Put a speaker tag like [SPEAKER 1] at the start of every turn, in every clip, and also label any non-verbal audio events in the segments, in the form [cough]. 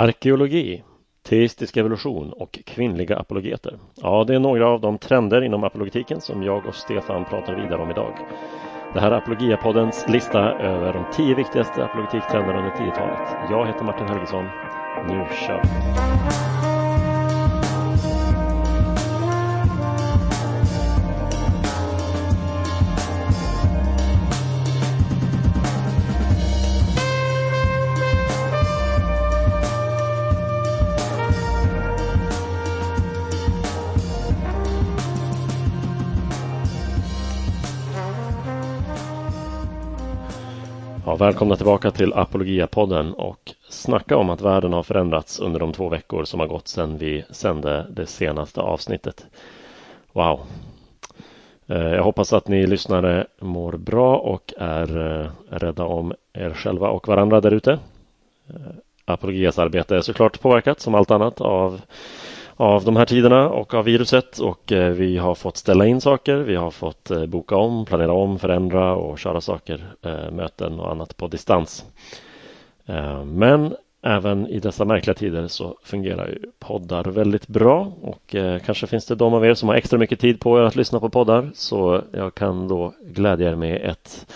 [SPEAKER 1] Arkeologi, teistisk evolution och kvinnliga apologeter. Ja, det är några av de trender inom apologetiken som jag och Stefan pratar vidare om idag. Det här är Apologia-poddens lista över de tio viktigaste apologetiktrenderna under 10-talet. Jag heter Martin Helgesson. Nu kör vi! Välkomna tillbaka till Apologia-podden och snacka om att världen har förändrats under de två veckor som har gått sedan vi sände det senaste avsnittet. Wow! Eh, jag hoppas att ni lyssnare mår bra och är eh, rädda om er själva och varandra där ute. Eh, Apologias arbete är såklart påverkat som allt annat av av de här tiderna och av viruset och eh, vi har fått ställa in saker. Vi har fått eh, boka om, planera om, förändra och köra saker, eh, möten och annat på distans. Men även i dessa märkliga tider så fungerar ju poddar väldigt bra och kanske finns det de av er som har extra mycket tid på er att lyssna på poddar så jag kan då glädja er med ett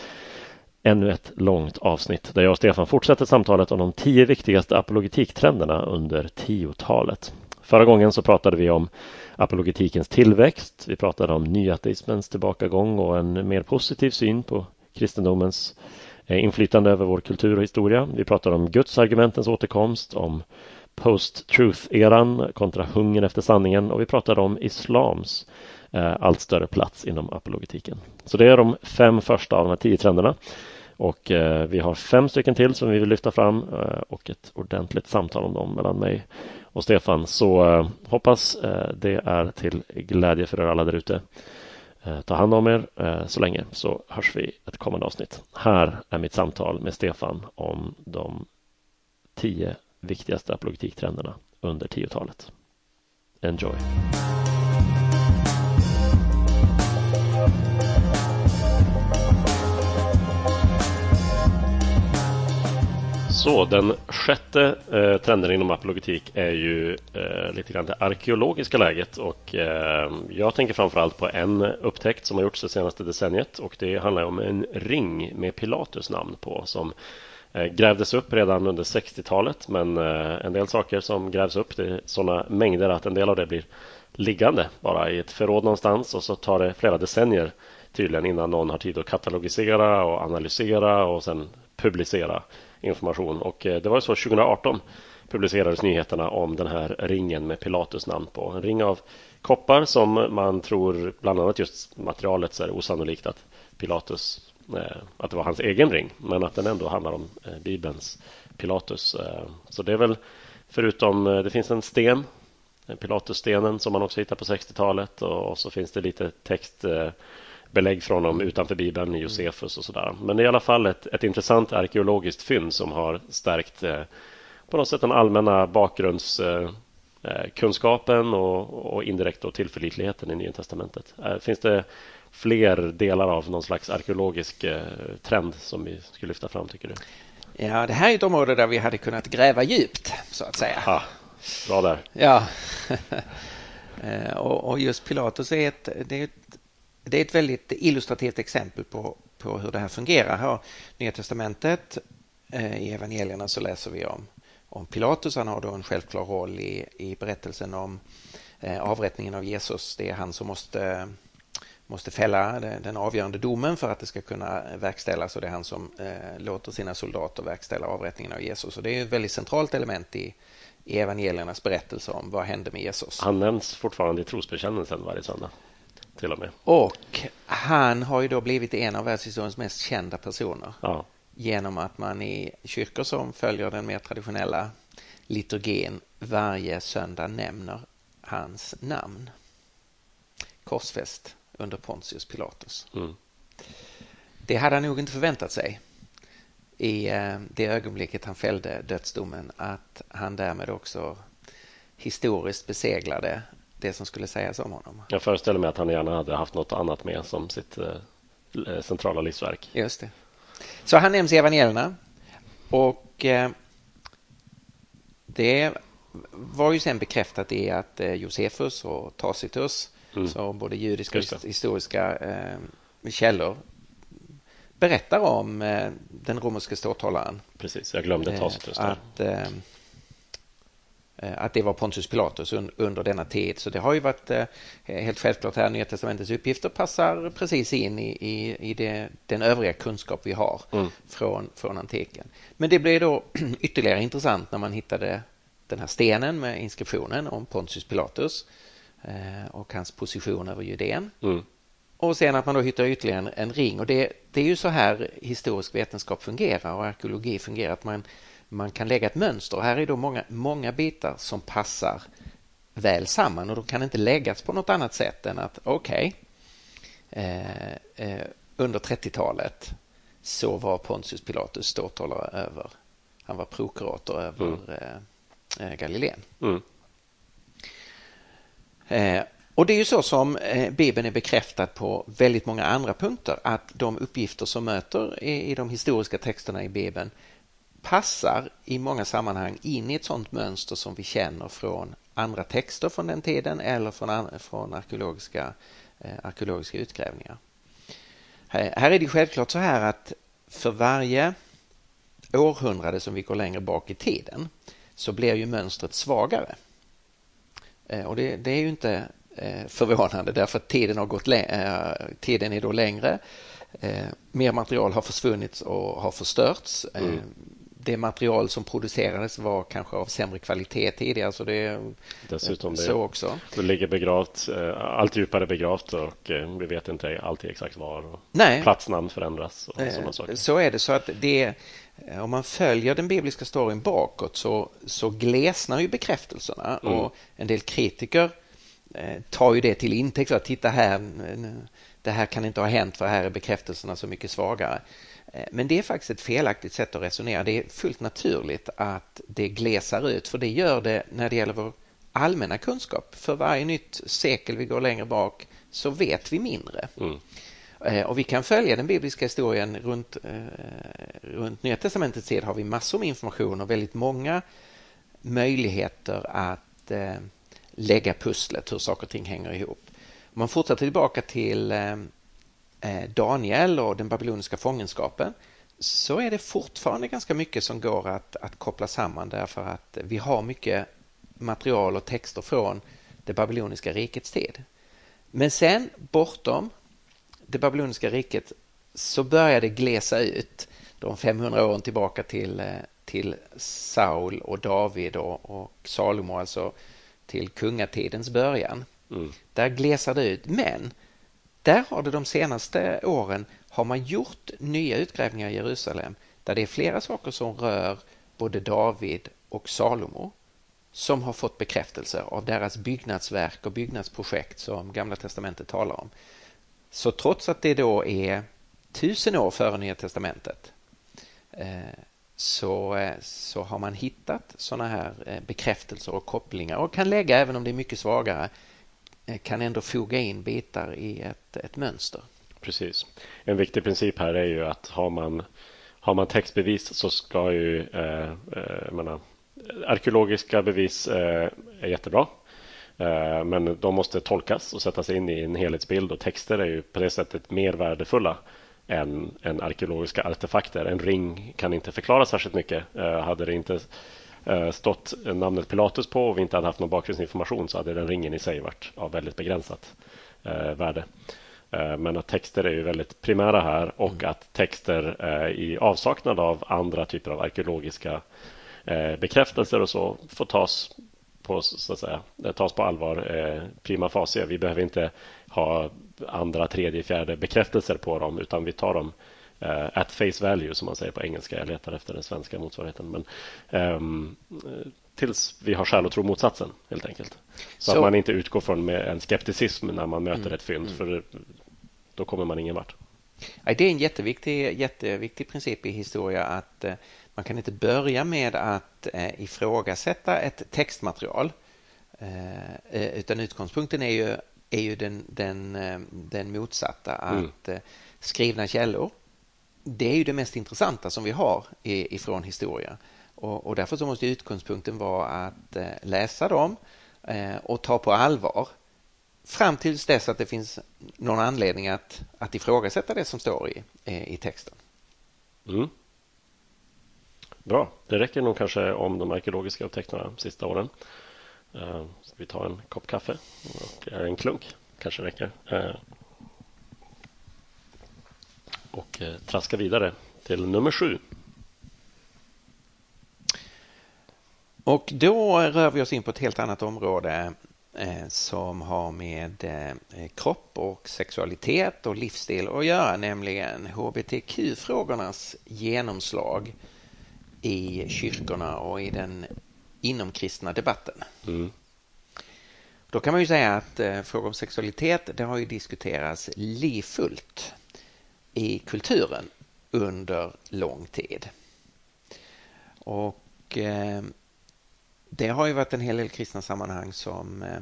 [SPEAKER 1] ännu ett långt avsnitt där jag och Stefan fortsätter samtalet om de tio viktigaste apologetiktrenderna under tiotalet. Förra gången så pratade vi om apologetikens tillväxt. Vi pratade om nyateismens tillbakagång och en mer positiv syn på kristendomens eh, inflytande över vår kultur och historia. Vi pratade om gudsargumentens återkomst, om post-truth-eran kontra hungern efter sanningen och vi pratade om islams eh, allt större plats inom apologetiken. Så det är de fem första av de här tio trenderna. Och eh, vi har fem stycken till som vi vill lyfta fram och ett ordentligt samtal om dem mellan mig och Stefan. Så eh, hoppas eh, det är till glädje för er alla där ute. Eh, ta hand om er eh, så länge så hörs vi ett kommande avsnitt. Här är mitt samtal med Stefan om de tio viktigaste apologetiktrenderna under tiotalet. Enjoy! Så. Den sjätte eh, trenden inom apologetik är ju eh, lite grann det arkeologiska läget och eh, jag tänker framförallt på en upptäckt som har gjorts det senaste decenniet och det handlar om en ring med Pilatus namn på som eh, grävdes upp redan under 60-talet men eh, en del saker som grävs upp det är sådana mängder att en del av det blir liggande bara i ett förråd någonstans och så tar det flera decennier tydligen innan någon har tid att katalogisera och analysera och sen publicera information. Och eh, det var så 2018 publicerades nyheterna om den här ringen med Pilatus namn på. En ring av koppar som man tror, bland annat just materialet, så är det osannolikt att Pilatus, eh, att det var hans egen ring, men att den ändå handlar om eh, Bibelns Pilatus. Så det är väl förutom, det finns en sten, Pilatusstenen som man också hittar på 60-talet och så finns det lite text belägg från dem utanför Bibeln, Josefus och sådär. Men det är i alla fall ett, ett intressant arkeologiskt fynd som har stärkt eh, på något sätt den allmänna bakgrundskunskapen eh, eh och, och, indirekt då tillförlitligheten i Nya Testamentet. Eh, finns det fler delar av någon slags arkeologisk trend som vi skulle lyfta fram, tycker du?
[SPEAKER 2] Ja, det här är ett område där vi hade kunnat gräva djupt, så att säga.
[SPEAKER 1] Ja, bra där.
[SPEAKER 2] Ja, [laughs] och, just Pilatus är ett, det är ett det är ett väldigt illustrativt exempel på, på hur det här fungerar. Här Nya Testamentet, eh, i evangelierna så läser vi om, om Pilatus. Han har då en självklar roll i, i berättelsen om eh, avrättningen av Jesus. Det är han som måste, måste fälla den avgörande domen för att det ska kunna verkställas och det är han som eh, låter sina soldater verkställa avrättningen av Jesus. Och det är ett väldigt centralt element i, i evangeliernas berättelse om vad hände med Jesus.
[SPEAKER 1] Han nämns fortfarande i trosbekännelsen varje söndag till och med.
[SPEAKER 2] Och han har ju då blivit en av världshistoriens mest kända personer.
[SPEAKER 1] Ja.
[SPEAKER 2] Genom att man i kyrkor som följer den mer traditionella liturgin varje söndag nämner hans namn. Korsfäst under Pontius Pilatus.
[SPEAKER 1] Mm.
[SPEAKER 2] Det hade han nog inte förväntat sig i eh, det ögonblicket han fällde dödsdomen att han därmed också historiskt beseglade det som skulle sägas om honom.
[SPEAKER 1] Jag föreställer mig att han gärna hade haft något annat med som sitt eh, centrala livsverk.
[SPEAKER 2] Just det. Så han nämns i evangelierna och eh, det var ju sen bekräftat i att Josefus och Tacitus, mm. så både judiska och historiska källor berättar om den romerske ståthållaren.
[SPEAKER 1] Precis, jag glömde Tacitus
[SPEAKER 2] där. Att, Eh, att det var Pontius Pilatus under denna tid. Så det har ju varit eh, helt självklart här, Nya Testamentets uppgifter passar precis in i, i, i det, den övriga kunskap vi har mm. från, från antiken. Men det blev då [clears throat] ytterligare intressant när man hittade den här stenen med inskriptionen om Pontius Pilatus eh, och hans position över Judeen. Mm. Och sen att man då hittar ytterligare en, en ring och det, det är ju så här historisk vetenskap fungerar och arkeologi fungerar att man man kan lägga ett mönster. Här är då många, många bitar som passar väl samman och de kan inte läggas på något annat sätt än att okej, okay, eh, eh, under 30-talet så var Pontius Pilatus ståthållare över, han var prokurator över mm. eh, eh Galileen. Mm. Eh, och det är ju så som eh, Bibeln är bekräftad på väldigt många andra punkter att de uppgifter som möter i, i de historiska texterna i Bibeln passar i många sammanhang in i ett sådant mönster som vi känner från andra texter från den tiden eller från, från arkeologiska, eh, arkeologiska utgrävningar. Här, här är det självklart så här att för varje århundrade som vi går längre bak i tiden så blir ju mönstret svagare. Eh, och det, det är ju inte eh, förvånande därför att tiden, har gått eh, tiden är då längre. Eh, mer material har försvunnit och har förstörts. Eh, mm det material som producerades var kanske av sämre kvalitet tidigare. Så det
[SPEAKER 1] Dessutom
[SPEAKER 2] så det, också.
[SPEAKER 1] Det ligger begravt, eh, allt djupare begravt och eh, vi vet inte alltid exakt var.
[SPEAKER 2] Nej.
[SPEAKER 1] Platsnamn förändras och
[SPEAKER 2] sådana saker. Så är det. Så att det, om man följer den bibliska storyn bakåt så, så glesnar ju bekräftelserna mm. och en del kritiker eh, tar ju det till intäkt för att titta här, det här kan inte ha hänt för här är bekräftelserna så mycket svagare. Eh, men det är faktiskt ett felaktigt sätt att resonera. Det är fullt naturligt att det glesar ut för det gör det när det gäller vår allmänna kunskap. För varje nytt sekel vi går längre bak så vet vi mindre. Mm. Eh, och vi kan följa den bibliska historien runt, eh, runt Nya Testamentets tid har vi massor med information och väldigt många möjligheter att lägga pusslet hur saker och ting hänger ihop. Om man fortsätter tillbaka till Daniel och den babyloniska fångenskapen så är det fortfarande ganska mycket som går att, att koppla samman därför att vi har mycket material och texter från det babyloniska rikets tid. Men sen bortom det babyloniska riket så börjar det glesa ut de 500 åren tillbaka till, eh, till Saul och David och, och Salomo, alltså till kungatidens början. Mm. Där glesar det ut. Men där har det de senaste åren har man gjort nya utgrävningar i Jerusalem där det är flera saker som rör både David och Salomo som har fått bekräftelse av deras byggnadsverk och byggnadsprojekt som Gamla testamentet talar om. Så trots att det då är tusen år före Nya testamentet eh, så, eh, så har man hittat sådana här eh, bekräftelser och kopplingar och kan lägga, även om det är mycket svagare, Eh, kan ändå foga in bitar i ett, ett mönster.
[SPEAKER 1] Precis. En viktig princip här är ju att har man, har man textbevis så ska ju eh, eh, menar, arkeologiska bevis eh, är jättebra. Eh, men de måste tolkas och sättas in i en helhetsbild och texter är ju på det sättet mer värdefulla än, än arkeologiska artefakter. En ring kan inte förklara särskilt mycket. Eh, hade det inte stått namnet Pilatus på och vi inte hade haft någon bakgrundsinformation så hade den ringen i sig varit av väldigt begränsat eh, värde. Eh, men att texter är ju väldigt primära här och mm. att texter i avsaknad av andra typer av arkeologiska bekräftelser och så får tas på, så att säga, tas på allvar prima facie. Vi behöver inte ha andra, tredje, fjärde bekräftelser på dem utan vi tar dem uh, at face value som man säger på engelska. Jag letar efter den svenska motsvarigheten. Men, um, tills vi har skäl att tro motsatsen helt enkelt. Så, så, att man inte utgår från med en skepticism när man möter mm, ett fynd. Mm. För då kommer man ingen vart.
[SPEAKER 2] Det är en jätteviktig, jätteviktig princip i historia att eh, man kan inte börja med att ifrågasätta ett textmaterial. Utan utgångspunkten är ju, är ju den, den, den motsatta. Mm. Att mm. skrivna källor det är ju det mest intressanta som vi har ifrån historia. Och, och därför så måste utgångspunkten vara att eh, läsa dem eh, och ta på allvar fram tills dess att det finns någon anledning att, att ifrågasätta det som står i, eh, i texten.
[SPEAKER 1] Mm. Bra, det räcker nog kanske om de arkeologiska upptäckterna de sista åren. Ska vi ta en kopp kaffe och en klunk kanske räcker. Och uh, traska vidare till nummer sju.
[SPEAKER 2] Och då rör vi oss in på ett helt annat område eh, som har med eh, kropp och sexualitet och livsstil att göra, nämligen hbtq-frågornas genomslag i kyrkorna och i den inomkristna debatten. Mm. Då kan man ju säga att eh, frågor om sexualitet det har ju diskuterats livfullt i kulturen under lång tid. Och eh, det har ju varit en hel del kristna sammanhang som eh,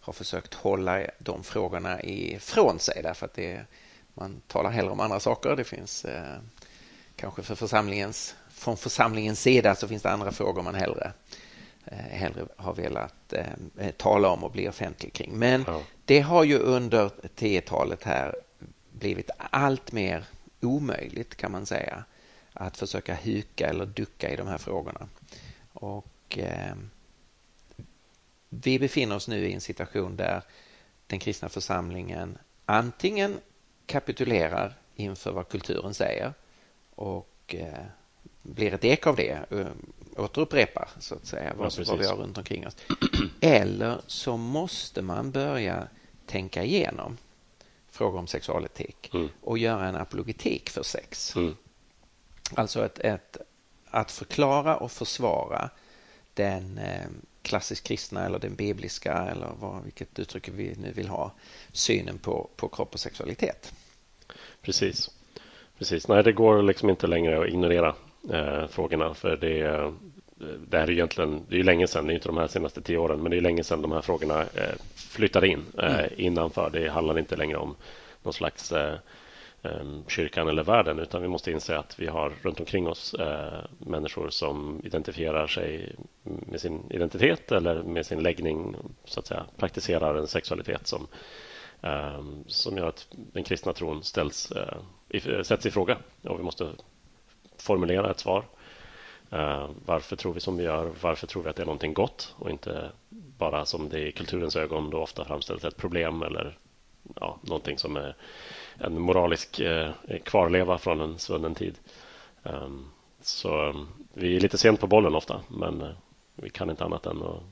[SPEAKER 2] har försökt hålla de frågorna ifrån sig därför att det, man talar hellre om andra saker. Det finns eh, kanske för församlingens, från församlingens sida så finns det andra frågor man hellre, hellre har velat tala om och bli offentlig kring. Men ja. det har ju under 10-talet här blivit allt mer omöjligt kan man säga att försöka huka eller ducka i de här frågorna. Och eh, vi befinner oss nu i en situation där den kristna församlingen antingen kapitulerar inför vad kulturen säger och eh, blir ett ek av det, eh, återupprepar så att säga vad, ja, vad vi har runt omkring oss. Eller så måste man börja tänka igenom frågor om sexualetik mm. och göra en apologetik för sex. Mm. Alltså ett, ett, att förklara och försvara den eh, klassiskt kristna eller den bibliska eller vad, vilket uttryck vi nu vill ha synen på, på kropp och sexualitet.
[SPEAKER 1] Precis. Precis. Nej, det går liksom inte längre att ignorera eh, frågorna för det, det här är egentligen, det är länge sedan, det är inte de här senaste tio åren, men det är länge sedan de här frågorna eh, flyttade in eh, mm. innanför. Det handlar inte längre om någon slags eh, kyrkan eller världen utan vi måste inse att vi har runt omkring oss människor som identifierar sig med sin identitet eller med sin läggning så att säga praktiserar en sexualitet som som gör att den kristna tron ställs, sätts i fråga och vi måste formulera ett svar. Eh, varför tror vi som vi gör? Varför tror vi att det är någonting gott och inte bara som det i kulturens ögon då ofta framställs ett problem eller ja, någonting som är en moralisk eh, kvarleva från en svunnen tid. Um, så um, vi är lite sent på bollen ofta, men uh, vi kan inte annat än att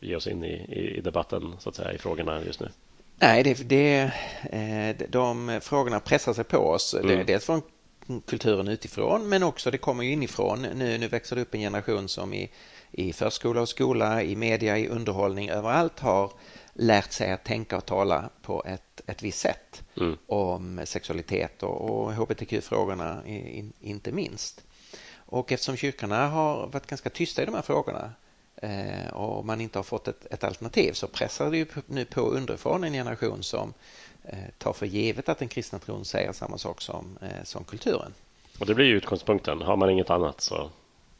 [SPEAKER 1] ge oss in i, i, i debatten så att säga i frågorna just nu.
[SPEAKER 2] Nej, det, det, de frågorna pressar sig på oss. Mm. Dels från kulturen utifrån men också det kommer inifrån. Nu, nu växer det upp en generation som i, i förskola och skola, i media, i underhållning, överallt har lärt sig att tänka och tala på ett, ett visst sätt mm. om sexualitet och, och hbtq-frågorna inte minst. Och eftersom kyrkorna har varit ganska tysta i de här frågorna eh, och man inte har fått ett, ett alternativ så pressar det ju nu på underifrån en generation som tar för givet att den kristna tron säger samma sak som, eh, som kulturen.
[SPEAKER 1] Och det blir ju utgångspunkten. Har man inget annat så,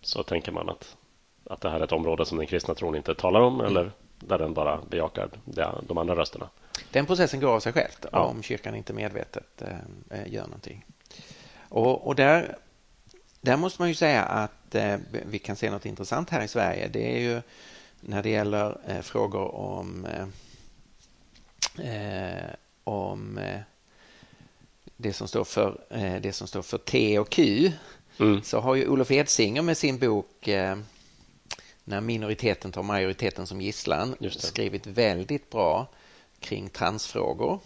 [SPEAKER 1] så tänker man att, att det här är ett område som den kristna tron inte talar om mm. eller där den bara bejakar de andra rösterna.
[SPEAKER 2] Den processen går av sig själv ja. om kyrkan inte medvetet eh, gör någonting. Och, och, där, där måste man ju säga att eh, vi kan se något intressant här i Sverige. Det är ju när det gäller eh, frågor om, eh, om eh, det, som står för, eh, det som står för T och Q mm. så har ju Olof Edsinger med sin bok när minoriteten tar majoriteten som gisslan skrivit väldigt bra kring transfrågor.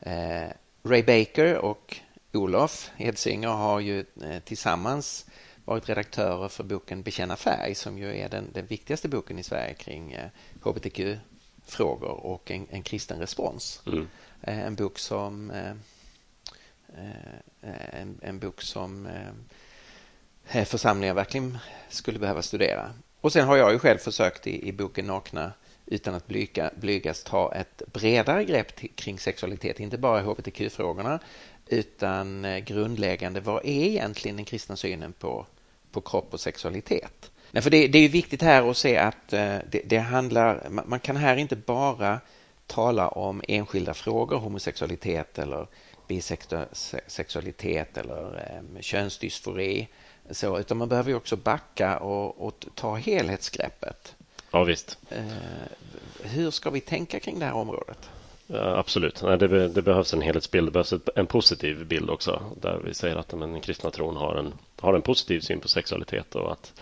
[SPEAKER 2] Eh, Ray Baker och Olof Edsinger har ju eh, tillsammans varit redaktörer för boken Bekänna färg som ju är den, den viktigaste boken i Sverige kring eh, hbtq-frågor och en, en kristen respons. Mm. Eh, en bok som eh, eh, en, en, bok som församlingar verkligen skulle behöva studera. Och sen har jag ju själv försökt i, i boken Nakna utan att blyga, blygas ta ett bredare grepp kring sexualitet, inte bara hbtq-frågorna utan grundläggande, vad är egentligen den kristna synen på, på kropp och sexualitet. Nej, för det, det är viktigt här att se att eh, det, det handlar, man kan här inte bara tala om enskilda frågor, homosexualitet eller bisexualitet eller eh, könsdysfori. Så, utan man behöver också backa och, och ta helhetsgreppet.
[SPEAKER 1] Ja, visst.
[SPEAKER 2] Eh, hur ska vi tänka kring det här området?
[SPEAKER 1] Ja, absolut. Nej, det, det, behövs en helhetsbild. Det behövs en positiv bild också. Där vi säger att den kristna tron har en, har en positiv syn på sexualitet och att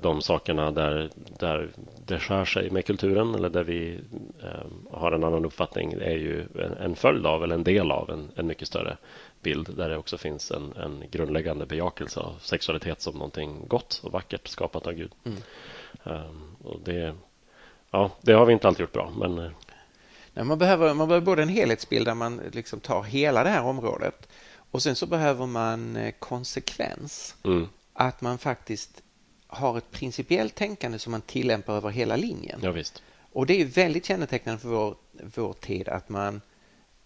[SPEAKER 1] de sakerna där, där det skär sig med kulturen eller där vi eh, har en annan uppfattning är ju en, en följd av eller en del av en, en mycket större bild där det också finns en, en grundläggande bejakelse av sexualitet som någonting gott och vackert skapat av Gud. Mm. Um, och det, ja, det har vi inte alltid gjort bra, men eh,
[SPEAKER 2] Nej, man, behöver, man behöver både en helhetsbild där man liksom tar hela det här området och sen så behöver man eh, konsekvens. Mm. Att man faktiskt har ett principiellt tänkande som man tillämpar över hela linjen.
[SPEAKER 1] Ja, visst.
[SPEAKER 2] Och det är väldigt kännetecknande för vår, vår tid att man,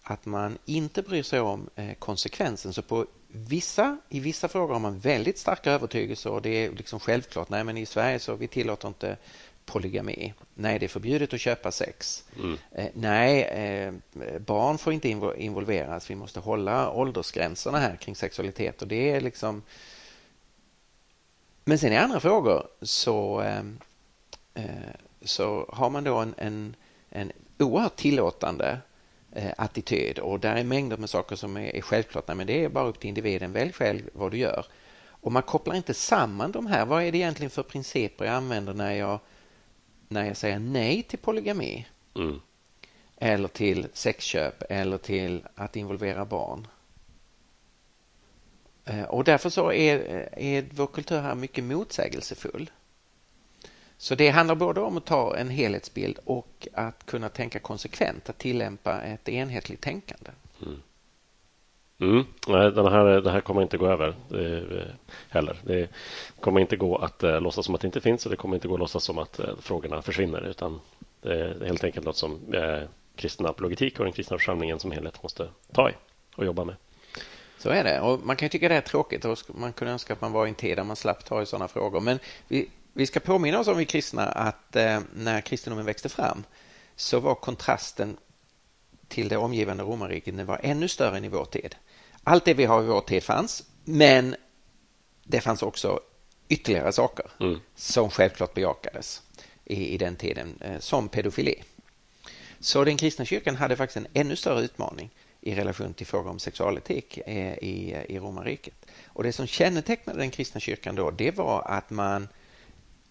[SPEAKER 2] att man inte bryr sig om eh, konsekvensen. Så på vissa, i vissa frågor har man väldigt starka övertygelser och det är liksom självklart. Nej, men i Sverige så vi tillåter inte polygami. Nej, det är förbjudet att köpa sex. Mm. Eh, nej, eh, barn får inte involveras. Vi måste hålla åldersgränserna här kring sexualitet och det är liksom men sen i andra frågor så, ehm, eh, så har man då en, en, en oerhört tillåtande eh, attityd och där är mängder med saker som är, är självklart. Nej, men det är bara upp till individen. Välj själv vad du gör. Och man kopplar inte samman de här. Vad är det egentligen för principer jag använder när jag, när jag säger nej till polygami? Mm. Eller till sexköp eller till att involvera barn. Eh, och därför så är, eh, är vår kultur här mycket motsägelsefull. Så det handlar både om att ta en helhetsbild och att kunna tänka konsekvent, att tillämpa ett enhetligt tänkande.
[SPEAKER 1] Mm. Mm. Nej, den här, det här kommer inte gå över det, heller. Det kommer inte gå att eh, låtsas som att det inte finns och det kommer inte gå att låtsas som att eh, frågorna försvinner utan det är helt enkelt något som eh, kristen apologetik och den kristna församlingen som helhet måste ta i och jobba med.
[SPEAKER 2] Så är det. Och man kan tycka det är tråkigt och man kunde önska att man var i en tid där man slapp ta i sådana frågor. Men vi, vi ska påminna oss om vi kristna att eh, när kristendomen växte fram så var kontrasten till det omgivande romarriket var ännu större än i vår tid. Allt det vi har i vår tid fanns, men det fanns också ytterligare saker mm. som självklart bejakades i, i den tiden, eh, som pedofili. Så den kristna kyrkan hade faktiskt en ännu större utmaning i relation till frågor om sexualetik eh, i, i romarriket. Och det som kännetecknade den kristna kyrkan då, det var att man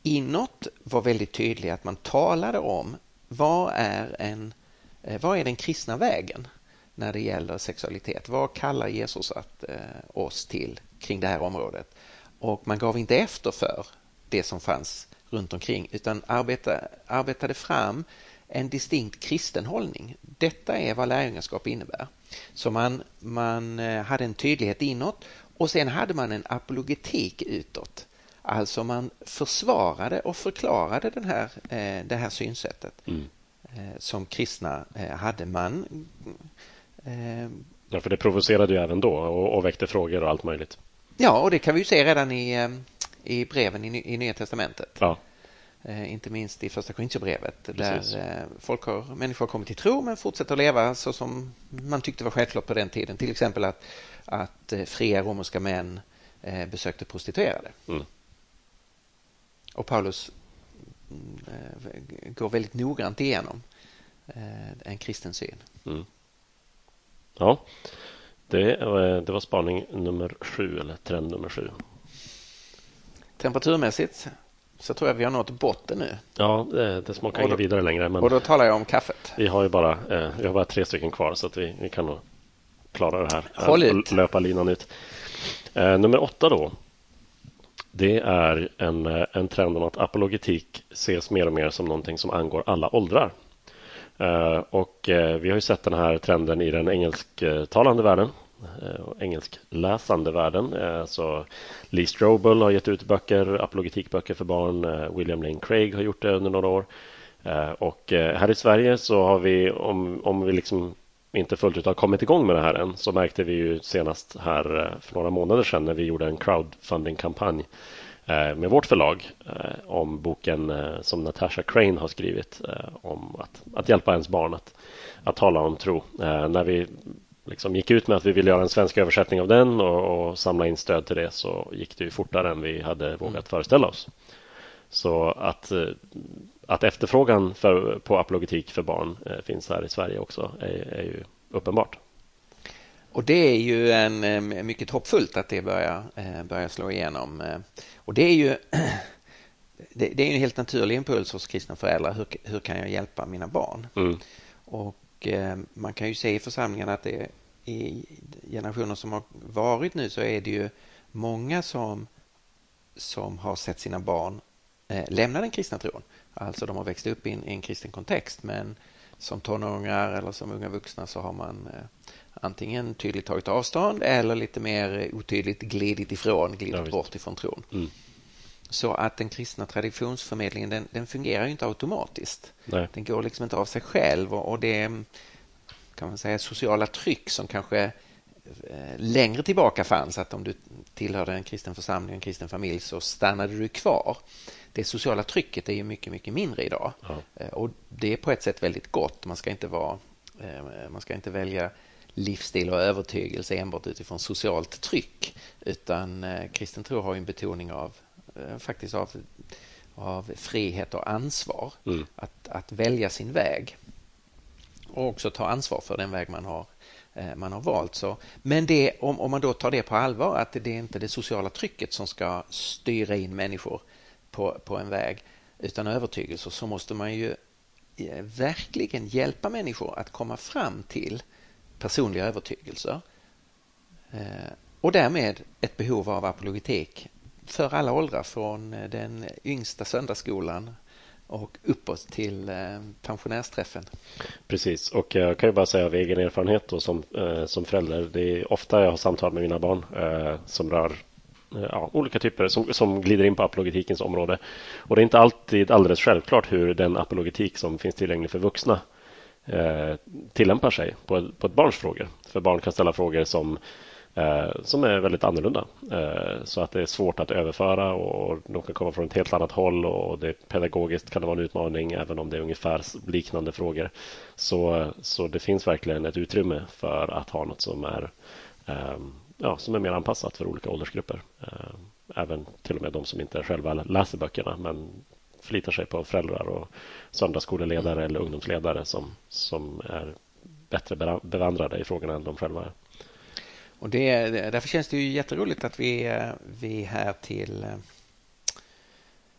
[SPEAKER 2] inåt var väldigt tydlig att man talade om vad är, en, eh, vad är den kristna vägen när det gäller sexualitet? Vad kallar Jesus att, eh, oss till kring det här området? Och man gav inte efter för det som fanns runt omkring utan arbeta, arbetade fram en distinkt kristen hållning. Detta är vad lärjungaskap innebär. Så man, man eh, hade en tydlighet inåt och sen hade man en apologetik utåt. Alltså man försvarade och förklarade den här, eh, det här synsättet mm. Eh, som kristna hade. Man
[SPEAKER 1] Ja, för det provocerade ju även då och, och väckte frågor och allt möjligt.
[SPEAKER 2] Ja, och det kan vi ju se redan i, i breven i, i Nya Testamentet.
[SPEAKER 1] Ja.
[SPEAKER 2] Eh, inte minst i första Korintierbrevet där eh, folk har, människor har kommit till tro men fortsätter att leva så som man tyckte var självklart på den tiden. Till exempel att, att eh, fria romerska män besökte prostituerade. Mm. Och Paulus går väldigt noggrant igenom en kristen syn. Mm.
[SPEAKER 1] Ja, det, det var spaning nummer sju eller trend nummer sju.
[SPEAKER 2] Temperaturmässigt så tror jag vi har nått botten nu.
[SPEAKER 1] Ja, det, det smakar inget vidare längre.
[SPEAKER 2] Men och då talar jag om kaffet.
[SPEAKER 1] Vi har ju bara, eh, vi har bara tre stycken kvar så att vi, vi kan nog klara det här.
[SPEAKER 2] Håll ut.
[SPEAKER 1] Löpa linan ut. Eh, nummer åtta då. Det är en, eh, en trend om att apologetik ses mer och mer som någonting som angår alla åldrar. Eh, och eh, vi har ju sett den här trenden i den engelsktalande världen Eh, Eh, engelskläsande världen. Eh, så Lee Strobel har gett ut böcker, apologetikböcker för barn. Eh, William Lane Craig har gjort det under några år. Och här i Sverige så har vi, om, om vi liksom inte fullt ut har kommit igång med det här än, så märkte vi ju senast här för några månader sedan när vi gjorde en crowdfunding-kampanj med vårt förlag om boken som Natasha Crane har skrivit om att, att hjälpa ens barn att, att tala om tro. När vi liksom gick ut med att vi ville göra en svensk översättning av den och, och samla in stöd till det så gick det ju fortare än vi hade vågat mm. föreställa oss. Så att, eh, att efterfrågan för, på apologetik för barn eh, finns här i Sverige också är, är ju uppenbart.
[SPEAKER 2] Och det är ju en, eh, mycket hoppfullt att det börjar, börjar slå igenom. Och det är ju [clears throat] det, är en helt naturlig impuls hos kristna föräldrar. Hur, hur kan jag hjälpa mina barn? Mm. Och man kan ju se i församlingen att det i generationer som har varit nu så är det ju många som, som har sett sina barn eh, lämna den kristna tron. Alltså de har växt upp i en, i en kristen kontext men som tonåringar eller som unga vuxna så har man eh, antingen tydligt tagit avstånd eller lite mer otydligt glidit ifrån, glidit ja, bort ifrån tron. Mm. Så att den kristna traditionsförmedlingen den, den fungerar inte automatiskt. Nej. Den går liksom inte av sig själv och, och det kan man säga sociala tryck som kanske eh, längre tillbaka fanns att om du tillhörde en kristen församling, en kristen familj så stannade du kvar. Det sociala trycket är ju mycket, mycket mindre idag ja. Eh, och det är på ett sätt väldigt gott. Man ska inte vara, eh, man ska inte välja livsstil och övertygelse enbart utifrån socialt tryck utan kristen tro har en betoning av faktiskt av, av frihet och ansvar mm. att, att välja sin väg och också ta ansvar för den väg man har, eh, man har valt. Så, men det, om, om man då tar det på allvar, att det är inte det sociala trycket som ska styra in människor på, på en väg, utan övertygelser, så måste man ju eh, verkligen hjälpa människor att komma fram till personliga övertygelser. Eh, och därmed ett behov av apologetik för alla åldrar, från den yngsta söndagsskolan och uppåt till eh, pensionärsträffen.
[SPEAKER 1] Precis, och jag kan ju bara säga av egen erfarenhet då, som, eh, som förälder. Det är ofta jag har samtal med mina barn eh, som rör ja, olika typer som, som glider in på apologetikens område. Och det är inte alltid alldeles självklart hur den apologetik som finns tillgänglig för vuxna eh, tillämpar sig på, på ett barns frågor. För barn kan ställa frågor som som är väldigt annorlunda. Eh, så att det är svårt att överföra och de kan komma från ett helt annat håll och det pedagogiskt kan det vara en utmaning även om det är ungefär liknande frågor. Så, så det finns verkligen ett utrymme för att ha något som är eh, ja, som är mer anpassat för olika åldersgrupper. Eh, även till och med de som inte själva läser böckerna men förlitar sig på föräldrar och söndagsskoleledare eller ungdomsledare som, som är bättre bevandrade i frågorna än de själva är.
[SPEAKER 2] Och det, därför känns det ju jätteroligt att vi, vi här till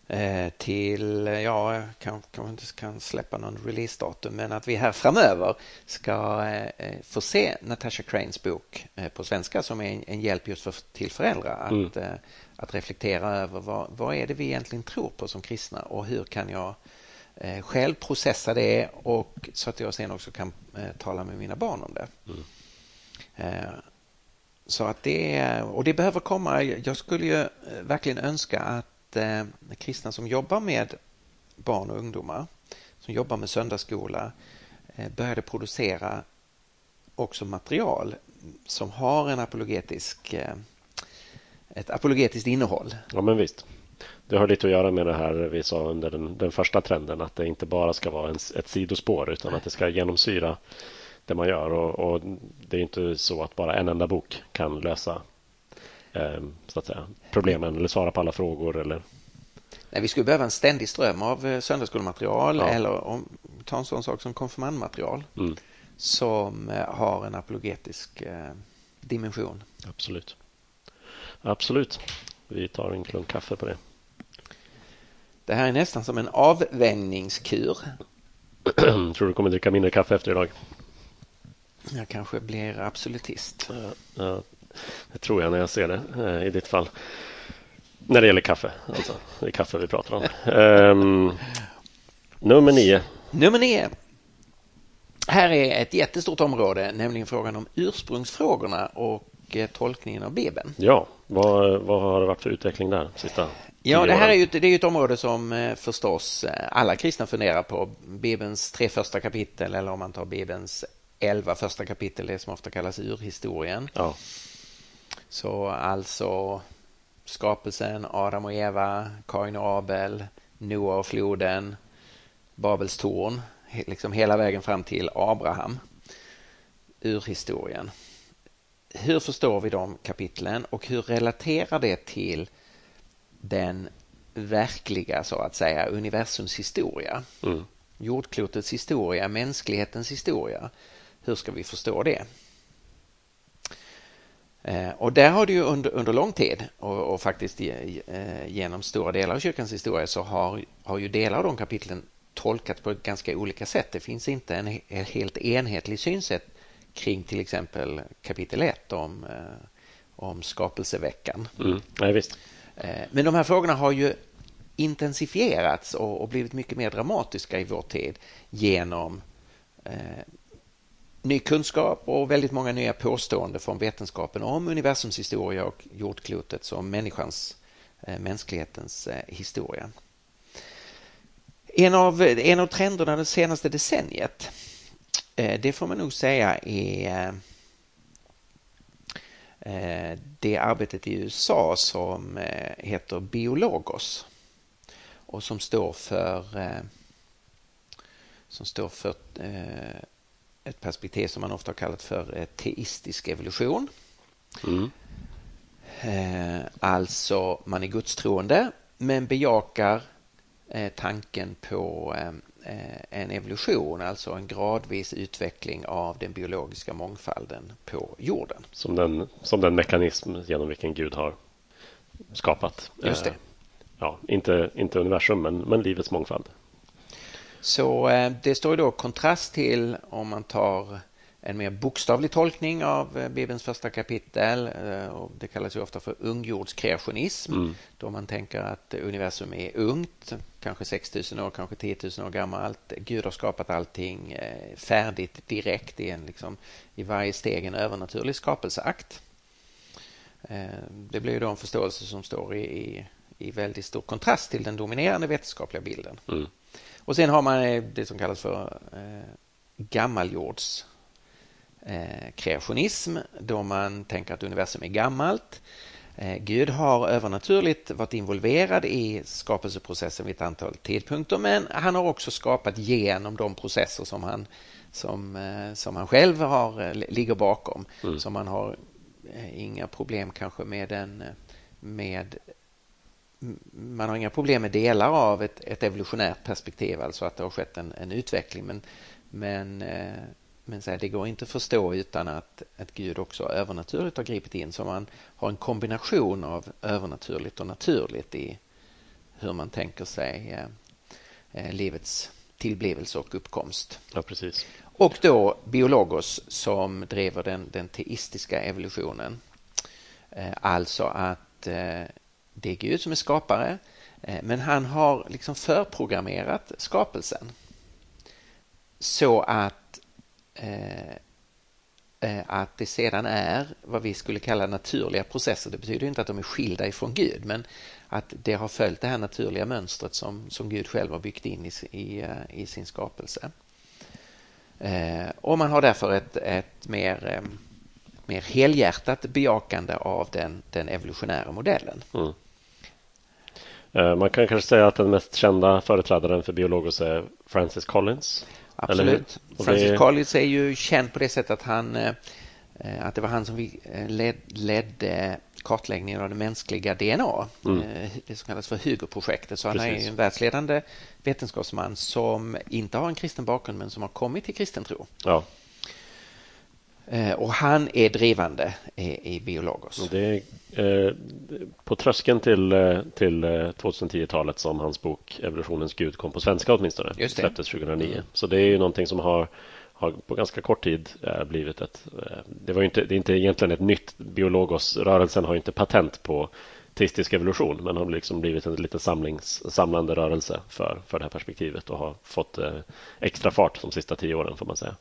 [SPEAKER 2] eh, till, ja, kanske inte kan släppa någon releasedatum, men att vi här framöver ska eh, få se Natasha Cranes bok eh, på svenska som är en hjälp just för, till föräldrar att, mm. att reflektera över vad, vad är det vi egentligen tror på som kristna och hur kan jag själv processa det och så att jag sen också kan tala med mina barn om det. Mm. Så att det, och det behöver komma. Jag skulle ju eh, verkligen önska att eh, kristna som jobbar med barn och ungdomar, som jobbar med söndagsskola, eh, började producera också material som har en apologetisk, eh, ett apologetiskt innehåll.
[SPEAKER 1] Ja, men visst. Det har lite att göra med det här vi sa under den, den första trenden, att det inte bara ska vara en, ett sidospår utan att det ska genomsyra det man gör och, och, det är inte så att bara en enda bok kan lösa eh, så att säga, problemen eller svara på alla frågor eller
[SPEAKER 2] Nej, vi skulle behöva en ständig ström av eh, söndagsskolematerial ja. eller om, ta en sån sak som konfirmandmaterial mm. som eh, har en apologetisk eh, dimension.
[SPEAKER 1] Absolut. Absolut. Vi tar en klunk kaffe på det.
[SPEAKER 2] Det här är nästan som en avvänjningskur. [clears throat]
[SPEAKER 1] Tror du kommer dricka mindre kaffe efter idag?
[SPEAKER 2] Jag kanske blir absolutist. Ja, ja,
[SPEAKER 1] det tror jag när jag ser det eh, i ditt fall. När det gäller kaffe. Alltså, det är kaffe vi pratar om. um, nummer nio.
[SPEAKER 2] Nummer nio. Här är ett jättestort område, nämligen frågan om ursprungsfrågorna och eh, tolkningen av Bibeln.
[SPEAKER 1] Ja, vad, vad har det varit för utveckling där sista
[SPEAKER 2] Ja, det här är ju, det är ett område som eh, förstås alla kristna funderar på. Bibelns tre första kapitel eller om man tar Bibelns 11 första kapitel, det som ofta kallas urhistorien. Ja. Så alltså skapelsen, Adam och Eva, Kain och Abel, Noa och floden, Babels torn, liksom hela vägen fram till Abraham ur historien. Hur förstår vi de kapitlen och hur relaterar det till den verkliga, så att säga, universums historia? Mm. Jordklotets historia, mänsklighetens historia. Hur ska vi förstå det? Eh, och där har det ju under, under lång tid och, och faktiskt eh, genom stora delar av kyrkans historia så har, har ju delar av de kapitlen tolkats på ganska olika sätt. Det finns inte en, en helt enhetlig synsätt kring till exempel kapitel 1 om, eh, om skapelseveckan.
[SPEAKER 1] Mm. Ja, visst.
[SPEAKER 2] Men de här frågorna har ju intensifierats och, och blivit mycket mer dramatiska i vår tid genom ny kunskap och väldigt många nya påståenden från vetenskapen om universums historia och jordklotets och människans, eh, mänsklighetens eh, historia. En av, en av trenderna det senaste decenniet, eh, det får man nog säga är det arbetet i USA som heter Biologos och som står för som står för ett perspektiv som man ofta har kallat för eh, teistisk evolution. Mm. Eh, alltså man är gudstroende men bejakar eh, tanken på en evolution, alltså en gradvis utveckling av den biologiska mångfalden på jorden.
[SPEAKER 1] Som den, som den mekanism genom vilken Gud har skapat.
[SPEAKER 2] Just det.
[SPEAKER 1] Ja, inte, inte universum, men, men livets mångfald.
[SPEAKER 2] Så eh, det står då kontrast till om man tar en mer bokstavlig tolkning av eh, Bibelns första kapitel. Eh, och det kallas ju ofta för ungjordskreationism. Mm. Då man tänker att universum är ungt, kanske 6000 år, kanske 10 000 år gammalt. Gud har skapat allting färdigt direkt i, en, liksom, i varje steg en övernaturlig skapelseakt. Det blir ju då en förståelse som står i, i, i väldigt stor kontrast till den dominerande vetenskapliga bilden. Mm. Och sen har man eh, det som kallas för eh, gammaljords eh, kreationism då man tänker att universum är gammalt. Eh, Gud har övernaturligt varit involverad i skapelseprocessen vid ett antal tidpunkter men han har också skapat genom de processer som han, som, eh, som han själv har, ligger bakom. Mm. Så man har inga problem kanske med, en, med man har inga problem med delar av ett, ett evolutionärt perspektiv, alltså att det har skett en, en utveckling. Men, men, eh, men så här, det går inte att förstå utan att, att Gud också övernaturligt har gripit in. Så man har en kombination av övernaturligt och naturligt i hur man tänker sig eh, eh livets tillblivelse och uppkomst.
[SPEAKER 1] Ja, precis.
[SPEAKER 2] Och då biologos som driver den, den teistiska evolutionen. Eh, alltså att eh, det är Gud som är skapare, eh, men han har liksom förprogrammerat skapelsen så att, eh, eh, att det sedan är vad vi skulle kalla naturliga processer. Det betyder inte att de är skilda ifrån Gud, men att det har följt det här naturliga mönstret som, som Gud själv har byggt in i, i, eh, i sin skapelse. Och man har därför ett, ett mer mer helhjärtat bejakande av den, den evolutionära modellen. Mm.
[SPEAKER 1] Eh, man kan kanske säga att den mest kända företrädaren för Biologos är Francis Collins.
[SPEAKER 2] Absolut. Francis det... Collins är ju känd på det sättet att han eh, att det var han som led, ledde kartläggningen av det mänskliga DNA, mm. Eh, det som kallas för Hugo-projektet. Så Precis. han är en världsledande vetenskapsman som inte har en kristen bakgrund men som har kommit till kristen tro.
[SPEAKER 1] Ja.
[SPEAKER 2] Eh, och han är drivande i, i Biologos.
[SPEAKER 1] Det är eh, på tröskeln till, eh, till 2010-talet som hans bok Evolutionens Gud kom på svenska åtminstone. Just det. Släpptes 2009. Mm. Så det är ju någonting som har, har på ganska kort tid blivit ett... Det, var inte, det är inte egentligen ett nytt Biologos-rörelsen har inte patent på teistisk evolution men har liksom blivit en liten samlings, samlande rörelse för, för det här perspektivet och har fått eh, extra fart de sista tio åren får man säga.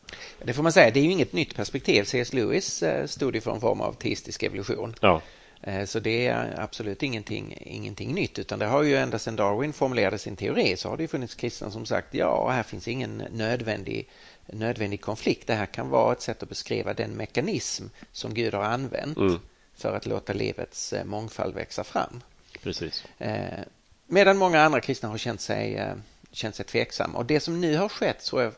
[SPEAKER 2] Det får man säga, det är ju inget nytt perspektiv. C.S. Lewis eh, stod ju för en form av teistisk evolution.
[SPEAKER 1] Ja.
[SPEAKER 2] Eh, så det är absolut ingenting, ingenting nytt utan det har ju ända sedan Darwin formulerade sin teori så har det funnits kristna som sagt ja, här finns ingen nödvändig, nödvändig konflikt. Det här kan vara ett sätt att beskriva den mekanism som Gud har använt mm för att låta livets mångfald växa fram.
[SPEAKER 1] Precis.
[SPEAKER 2] Medan många andra kristna har känt sig, känt sig tveksamma. Och det som nu har skett, så jag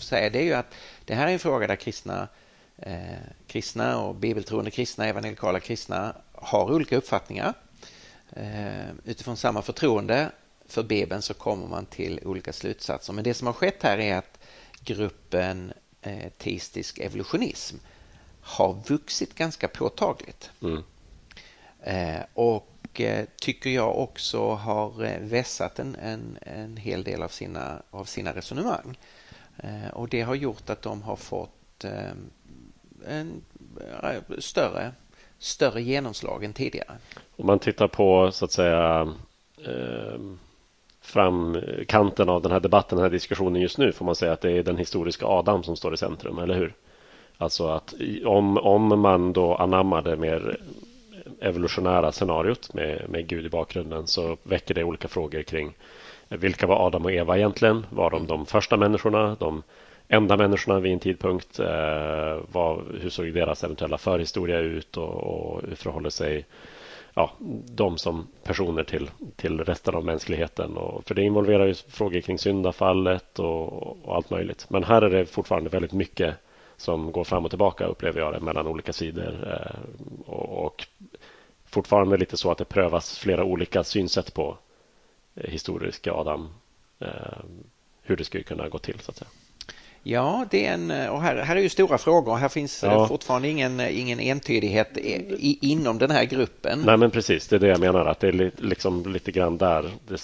[SPEAKER 2] säga, det är ju att det här är en fråga där kristna, eh, kristna och bibeltroende kristna, evangelikala kristna har olika uppfattningar. Eh, utifrån samma förtroende för Bibeln så kommer man till olika slutsatser. Men det som har skett här är att gruppen eh, teistisk evolutionism har vuxit ganska påtagligt. Mm. Eh, och eh, tycker jag också har eh, vässat en, en, en hel del av sina, av sina resonemang. Eh, och det har gjort att de har fått eh, en större, större genomslag än tidigare.
[SPEAKER 1] Om man tittar på så att säga framkanten av den här debatten, den här diskussionen just nu får man säga att det är den historiska Adam som står i centrum, eller hur? Alltså att om, om man då anammar det mer evolutionära scenariot med, med Gud i bakgrunden så väcker det olika frågor kring vilka var Adam och Eva egentligen? Var de de första människorna? De enda människorna vid en tidpunkt? Eh, vad, hur såg deras eventuella förhistoria ut och, och hur förhåller sig ja, de som personer till, till resten av mänskligheten. Och, för det involverar ju frågor kring syndafallet och, och, allt möjligt. Men här är det fortfarande väldigt mycket som går fram och tillbaka upplever jag det mellan olika sidor. Eh, och, fortfarande lite så att det prövas flera olika synsätt på eh, historiska Adam. Eh, hur det skulle kunna gå till så att säga.
[SPEAKER 2] Ja, det är en, och här, här är ju stora frågor. Här finns ja. fortfarande ingen, ingen entydighet i, inom den här gruppen.
[SPEAKER 1] Nej, men precis. Det är det jag menar. Att det är liksom lite grann där, det,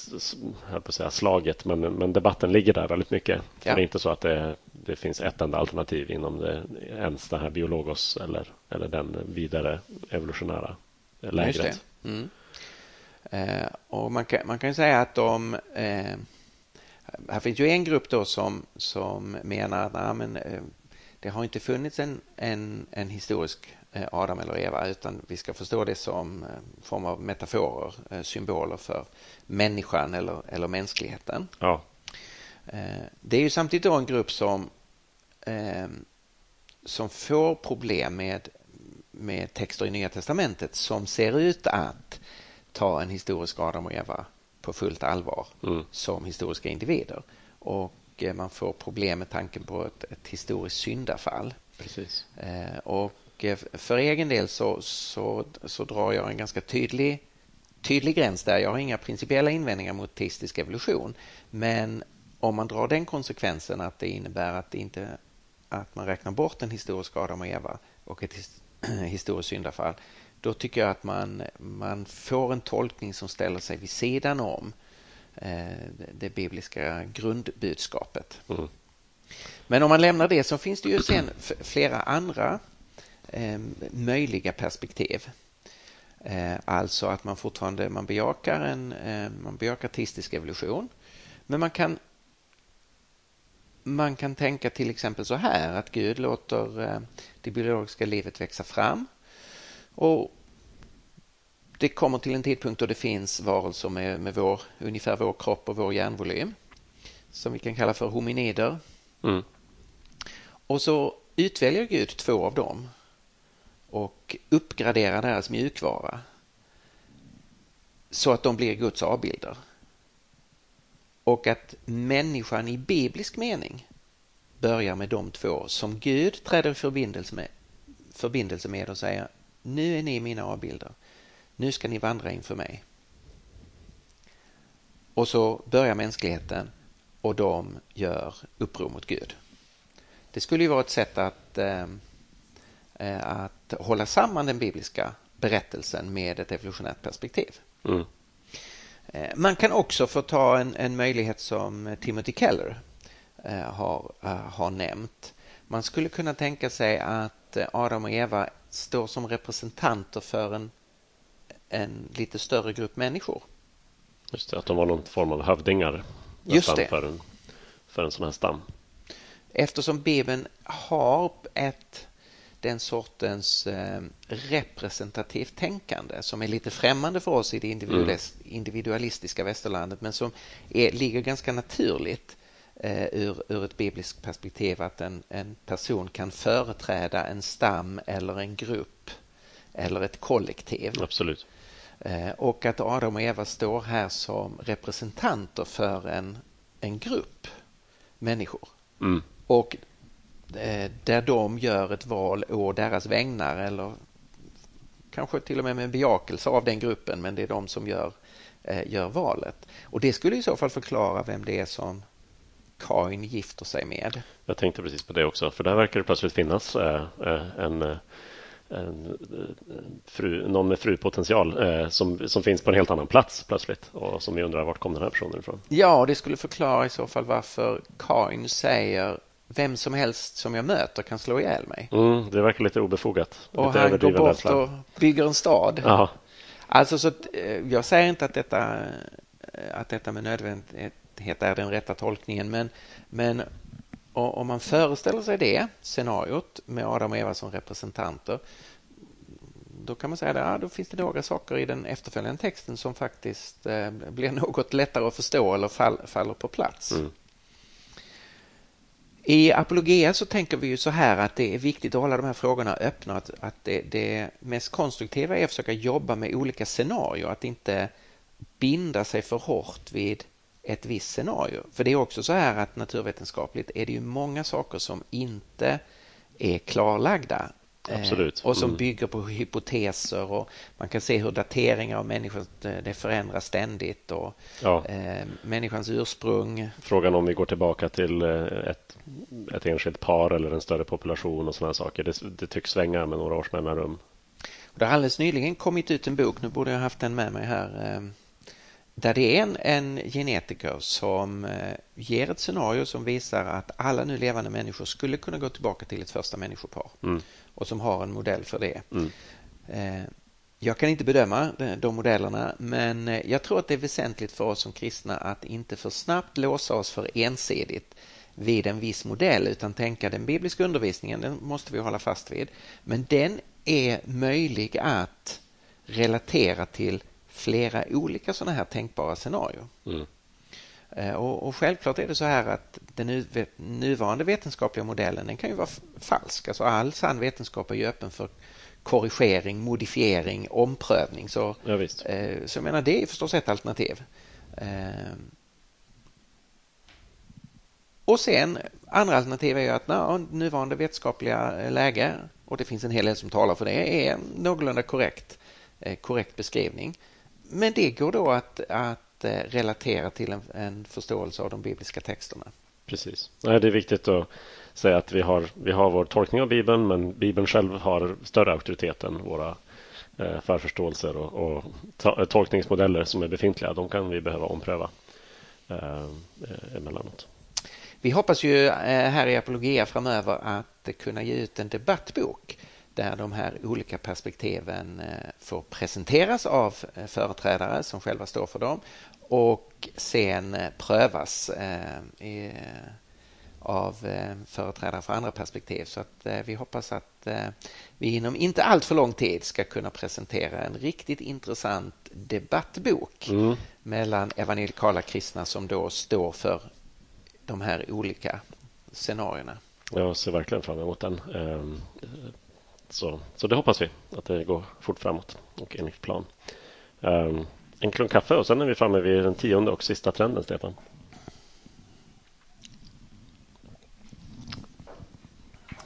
[SPEAKER 1] jag på att säga slaget, men, men debatten ligger där väldigt mycket. Ja. Det är inte så att det, det finns ett enda alternativ inom det, ens det här biologos eller, eller den vidare evolutionära lägret. Mm.
[SPEAKER 2] Eh, och man kan, man kan säga att de eh, här finns ju en grupp då som, som menar att nej, men, eh, det har inte funnits en, en, en historisk eh, Adam eller Eva utan vi ska förstå det som eh, form av metaforer, symboler för människan eller, eller mänskligheten. Ja. Det är ju samtidigt en grupp som, som får problem med, med texter i Nya Testamentet som ser ut att ta en historisk Adam och Eva på fullt allvar mm. som historiska individer. Och eh, man får problem med tanken på ett, ett historiskt syndafall.
[SPEAKER 1] Precis.
[SPEAKER 2] Eh, och eh, för egen del så, så, så drar jag en ganska tydlig, tydlig gräns där. Jag har inga principiella invändningar mot teistisk evolution. Men om man drar den konsekvensen att det innebär att, det inte, att man räknar bort en historisk Adam och Eva och ett [clears throat] historiskt syndafall då tycker jag att man, man får en tolkning som ställer sig vid sidan om eh, det bibliska grundbudskapet. Mm. Men om man lämnar det så finns det ju sen flera andra eh, möjliga perspektiv. Eh, alltså att man fortfarande man bejakar, en, eh, man bejakar teistisk evolution. Men man kan man kan tänka till exempel så här att Gud låter eh, det biologiska livet växa fram och det kommer till en tidpunkt då det finns varelser med, med vår, ungefär vår kropp och vår hjärnvolym som vi kan kalla för hominider. Mm. Och så utväljer Gud två av dem och uppgraderar deras mjukvara så att de blir Guds avbilder. Och att människan i biblisk mening börjar med de två som Gud träder i förbindelse med, förbindelse med och säger nu är ni mina avbilder. Nu ska ni vandra inför mig. Och så börjar mänskligheten och de gör uppror mot Gud. Det skulle ju vara ett sätt att, eh, eh att hålla samman den bibliska berättelsen med ett evolutionärt perspektiv. Mm. Eh, man kan också få ta en, en möjlighet som Timothy Keller eh, har, eh, har nämnt. Man skulle kunna tänka sig att Adam och Eva står som representanter för en, en lite större grupp människor.
[SPEAKER 1] Just det, att de var någon form av hövdingar
[SPEAKER 2] Just det.
[SPEAKER 1] För, en, för en sån här stam.
[SPEAKER 2] Eftersom Bibeln har ett den sortens eh, representativt tänkande som är lite främmande för oss i det individualistiska västerlandet men som är, ligger ganska naturligt eh, ur, ur ett bibliskt perspektiv att en, en person kan företräda en stam eller en grupp eller ett kollektiv.
[SPEAKER 1] Absolut.
[SPEAKER 2] Eh, och att Adam och Eva står här som representanter för en, en grupp människor.
[SPEAKER 1] Mm.
[SPEAKER 2] Och där de gör ett val å deras vägnar eller kanske till och med med en bejakelse av den gruppen men det är de som gör, eh, gör valet. Och det skulle i så fall förklara vem det är som Kain gifter sig med.
[SPEAKER 1] Jag tänkte precis på det också för där verkar det plötsligt finnas en en fru, någon med frupotential eh, som, som finns på en helt annan plats plötsligt och som vi undrar vart kom den här personen ifrån?
[SPEAKER 2] Ja, det skulle förklara i så fall varför Kain säger vem som helst som jag möter kan slå ihjäl mig.
[SPEAKER 1] Mm, det verkar lite obefogat.
[SPEAKER 2] Och
[SPEAKER 1] lite
[SPEAKER 2] han går bort
[SPEAKER 1] rädsla.
[SPEAKER 2] och bygger en stad.
[SPEAKER 1] Aha.
[SPEAKER 2] Alltså, så att, eh, jag säger inte att detta, eh, att detta med nödvändighet är den rätta tolkningen, men, men om man föreställer sig det scenariot med Adam och Eva som representanter då kan man säga att ja, då finns det några saker i den efterföljande texten som faktiskt eh, blir [laughs] något lättare att förstå eller fall, faller på plats. Mm. I Apologia så tänker vi ju så här att det är viktigt att hålla de här frågorna öppna. Att, att det, det mest konstruktiva är att försöka jobba med olika scenarier. Att inte binda sig för hårt vid ett visst scenario. För det är också så här att naturvetenskapligt är det ju många saker som inte är klarlagda.
[SPEAKER 1] Eh, Absolut.
[SPEAKER 2] och som mm. bygger på hypoteser och man kan se hur dateringar av människor det förändras ständigt och ja. eh, människans ursprung.
[SPEAKER 1] Frågan om vi går tillbaka till eh, ett, ett enskilt par eller en större population och sådana saker. Det, det tycks svänga med några års mellanrum.
[SPEAKER 2] Det har alldeles nyligen kommit ut en bok, nu borde jag haft den med mig här, där det är en, en genetiker som eh, ger ett scenario som visar att alla nu levande människor skulle kunna gå tillbaka till ett första människopar mm. och som har en modell för det. Mm. Eh, jag kan inte bedöma de modellerna men eh, jag tror att det är väsentligt för oss som kristna att inte för snabbt låsa oss för ensidigt vid en viss modell utan tänka den bibliska undervisningen den måste vi hålla fast vid. Men den är möjlig att relatera till flera olika sådana här tänkbara scenarier. Mm. Eh, och, och, självklart är det så här att den nuvarande vetenskapliga modellen den kan ju vara falsk. Alltså all sann vetenskap är ju öppen för korrigering, modifiering, omprövning. Så,
[SPEAKER 1] ja.
[SPEAKER 2] Eh, så jag menar, det är förstås ett alternativ. Eh, och sen andra alternativ är ju att na, nuvarande vetenskapliga läge och det finns en hel del som talar för det är någorlunda korrekt, korrekt beskrivning. Men det går då att, att eh, relatera till en, en förståelse av de bibliska texterna.
[SPEAKER 1] Precis. Nej, det är viktigt att säga att vi har, vi har vår tolkning av Bibeln men Bibeln själv har större auktoritet än våra eh, förförståelser och, och to tolkningsmodeller som är befintliga. De kan vi behöva ompröva eh, emellanåt.
[SPEAKER 2] Vi hoppas ju eh, här i Apologia framöver att kunna ge ut en debattbok där de här olika perspektiven eh, får presenteras av eh, företrädare som själva står för dem och sen eh, prövas av företrädare för andra perspektiv. Så att vi hoppas att vi inom inte allt för lång tid ska kunna presentera en riktigt intressant debattbok mm. mellan evangelikala kristna som då står för de här olika scenarierna.
[SPEAKER 1] Jag ser verkligen fram emot den. Ehm, så, så det hoppas vi att det går fort framåt och enligt plan. Um, en klunk kaffe och sen är vi framme vid den tionde och sista trenden, Stefan.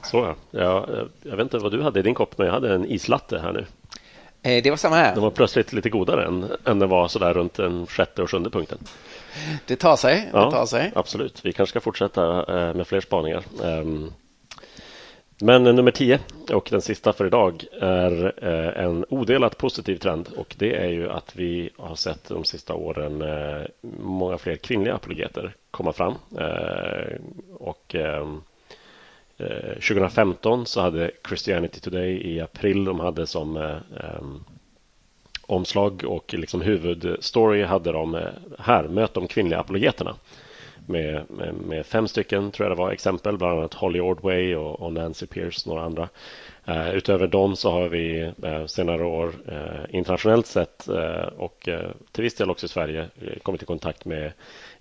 [SPEAKER 1] Så ja. ja. Jag vet inte vad du hade i din kopp, men jag hade en islatte här nu.
[SPEAKER 2] Eh, det var samma här.
[SPEAKER 1] Den var plötsligt lite godare än, än den var sådär runt den sjätte och sjunde punkten.
[SPEAKER 2] Det tar sig.
[SPEAKER 1] Ja,
[SPEAKER 2] det tar sig.
[SPEAKER 1] Absolut. Vi kanske ska fortsätta eh, med fler spaningar. Um, men nummer 10 och den sista för idag är eh, en odelat positiv trend och det är ju att vi har sett de sista åren eh, många fler kvinnliga apologeter komma fram. Eh, och 2015 så hade Christianity Today i april, de hade som omslag och liksom huvudstory hade de här, möt de kvinnliga apologeterna med, med, med, fem stycken tror jag det var exempel, bland annat Holly Ordway och, och Nancy Pierce och några andra. Eh, utöver dem så har vi eh, senare år eh, internationellt sett eh, och eh, till viss del också i Sverige eh, kommit i kontakt med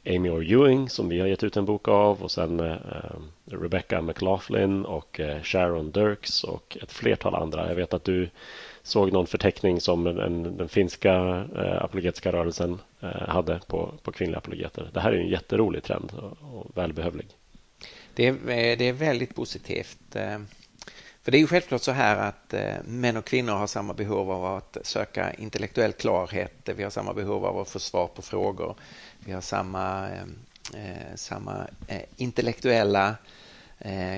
[SPEAKER 1] Amy Orr Ewing som vi har gett ut en bok av och sen Rebecca McLaughlin och Sharon Dirks och ett flertal andra. Jag vet att du såg någon förteckning som den, den finska eh, apologetiska rörelsen eh, hade på, på kvinnliga apologeter. Det här är en jätterolig trend och, och välbehövlig.
[SPEAKER 2] Det är, eh, det är väldigt positivt. För det är ju självklart så här att män och kvinnor har samma behov av att söka intellektuell klarhet. Vi har samma behov av att få svar på frågor. Vi har samma, samma intellektuella eh,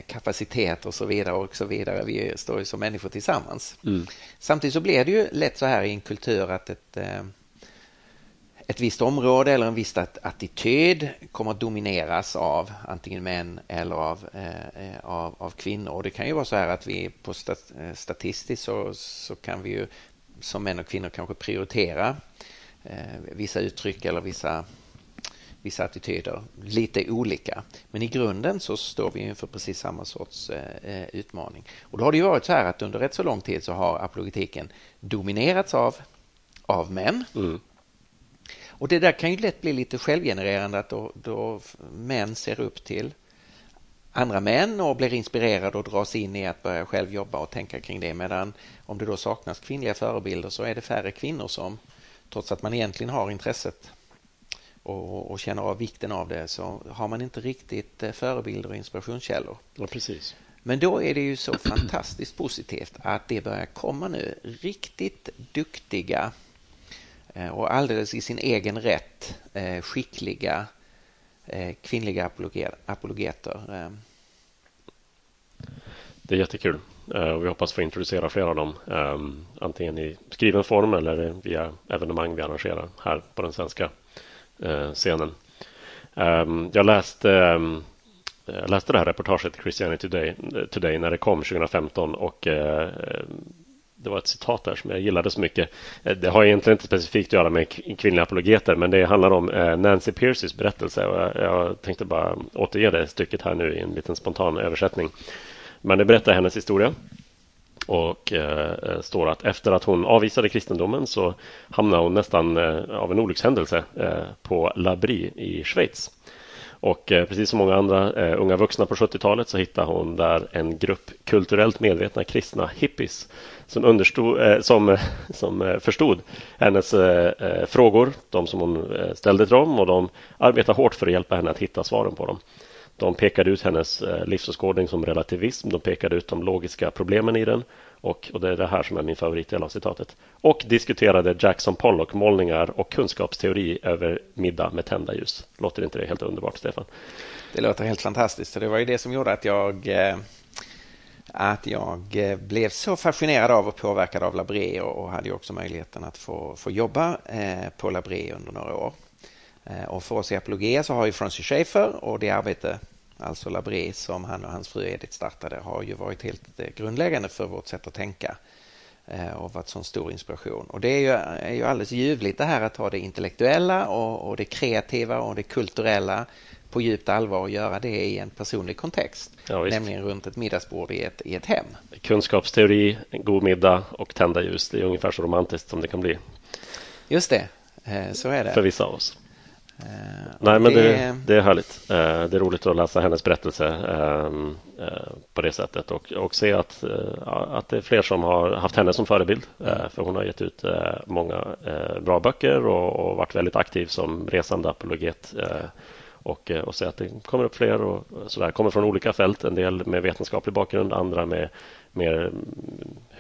[SPEAKER 2] kapacitet och så vidare och så vidare. Vi står ju som människor tillsammans. Mm. Samtidigt så blir det ju lätt så här i en kultur att ett eh, ett visst område eller en viss attityd kommer att domineras av antingen män eller av, eh, av, av, kvinnor. Och det kan ju vara så här att vi på stat, eh, statistiskt så, så kan vi ju som män och kvinnor kanske prioritera eh, vissa uttryck eller vissa, vissa attityder lite olika. Men i grunden så står vi inför precis samma sorts eh, utmaning. Och då har det ju varit så här att under rätt så lång tid så har apologetiken dominerats av, av män. Mm. Och det där kan ju lätt bli lite självgenererande att då, då män ser upp till andra män och blir inspirerade och dras in i att börja själv jobba och tänka kring det. Medan om det då saknas kvinnliga förebilder så är det färre kvinnor som, trots att man egentligen har intresset och, och känner av vikten av det, så har man inte riktigt eh, förebilder och inspirationskällor.
[SPEAKER 1] Ja, precis.
[SPEAKER 2] Men då är det ju så fantastiskt positivt att det börjar komma nu riktigt duktiga Eh, och alldeles i sin egen rätt eh, skickliga kvinnliga apologeter.
[SPEAKER 1] Det är jättekul. Vi hoppas få introducera flera av dem antingen i skriven form eller via evenemang vi arrangerar här på den svenska Eh, scenen. Ehm, jag läste ehm, jag läste det här reportaget i Christianity Today, eh, Today när det kom 2015 och eh, det var ett citat där som jag gillade så mycket. Det har egentligen inte specifikt att göra med kvinnliga apologeter men det handlar om Nancy Piercys berättelse och jag tänkte bara återge det stycket här nu i en liten spontan översättning. Men det berättar hennes historia och eh, eh, står att efter att hon avvisade kristendomen så hamnade hon nästan eh, av en olyckshändelse eh, på Labri i Schweiz. Och eh, precis som många andra eh, unga vuxna på 70-talet så hittade hon där en grupp kulturellt medvetna kristna hippies som, understod, eh, som, [laughs] som eh, förstod hennes eh, frågor, de som hon ställde till dem och de arbetade hårt för att hjälpa henne att hitta svaren på dem. De pekade ut hennes eh, livsåskådning som relativism, de pekade ut de logiska problemen i den och, och det är det här som är min favoritdel av citatet. Och diskuterade Jackson Pollock-målningar och kunskapsteori över middag med tända ljus. Låter inte det helt underbart, Stefan?
[SPEAKER 2] Det låter helt fantastiskt. Det var ju det som gjorde att jag eh, att jag eh, blev så fascinerad av och påverkad av Labré och hade också möjligheten att få, få jobba på Labré under några år. Och för oss i Apologia så har ju Francis Schaeffer och det arbete alltså Labré som han och hans fru Edith startade, har ju varit helt eh, grundläggande för vårt sätt att tänka eh, och varit sån stor inspiration. Och det är ju, är ju alldeles ljuvligt det här att ha det intellektuella och, och det kreativa och det kulturella på djupt allvar och göra det i en personlig kontext. Ja, nämligen runt ett middagsbord i ett, i ett hem.
[SPEAKER 1] Kunskapsteori, en god middag och tända ljus. Det är ungefär så romantiskt som det kan bli.
[SPEAKER 2] Just det, eh, så är det.
[SPEAKER 1] För vissa av oss. Eh, Nej, men det, det, det, är härligt. Eh, det är roligt att läsa hennes berättelse ehm, eh, på det sättet och, och se att, att det är fler som har haft henne som förebild. Mm. För hon har gett ut många bra böcker och, och varit väldigt aktiv som resande apologet och, och se att det kommer upp fler och sådär. Kommer från olika fält, en del med vetenskaplig bakgrund, andra med mer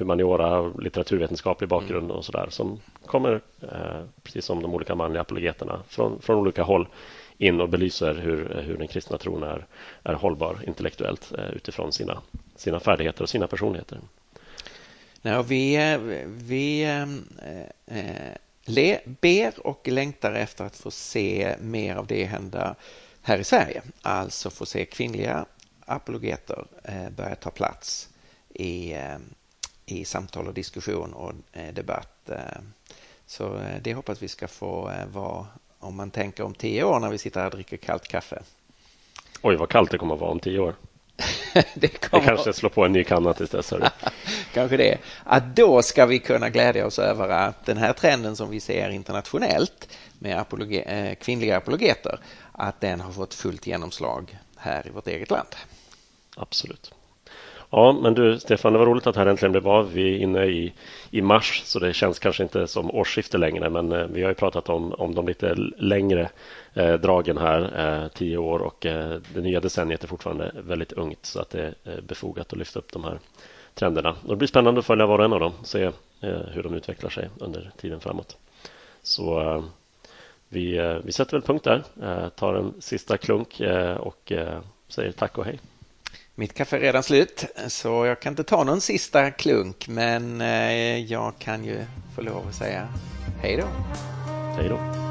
[SPEAKER 1] humaniora, litteraturvetenskaplig bakgrund mm. och sådär som kommer, eh, precis som de olika manliga apologeterna, från, från olika håll in och belyser hur, hur den kristna tron är, är hållbar intellektuellt eh, utifrån sina, sina färdigheter och sina personligheter.
[SPEAKER 2] Ja, vi vi eh, eh, le, ber och längtar efter att få se mer av det hända här i Sverige. Alltså få se kvinnliga apologeter eh, börja ta plats i, eh, i samtal och diskussion och eh, debatt. Eh, så det hoppas vi ska få vara om man tänker om tio år när vi sitter här och dricker kallt kaffe.
[SPEAKER 1] Oj, vad kallt det kommer att vara om tio år. [laughs] det, kommer... det kanske slår på en ny kanna tills dess. [laughs]
[SPEAKER 2] kanske det, att då ska vi kunna glädja oss över att den här trenden som vi ser internationellt med apologe, eh, kvinnliga apologeter, att den har fått fullt genomslag här i vårt eget land.
[SPEAKER 1] Absolut. Ja, men du Stefan, det var roligt att det här äntligen blev av. Vi är inne i, i mars så det känns kanske inte som årsskifte längre men eh, vi har ju pratat om, om de lite längre eh, dragen här, eh, tio år och eh, det nya decenniet är fortfarande väldigt ungt så att det är eh, befogat att lyfta upp de här trenderna. Och det blir spännande att följa var och en av dem se eh, hur de utvecklar sig under tiden framåt. Så eh, vi, eh, vi sätter väl punkt där, eh, tar en sista klunk och säger tack och hej.
[SPEAKER 2] Mitt kaffe är redan slut så jag kan inte ta någon sista klunk men eh, jag kan ju få lov att säga hej då.
[SPEAKER 1] Hej då.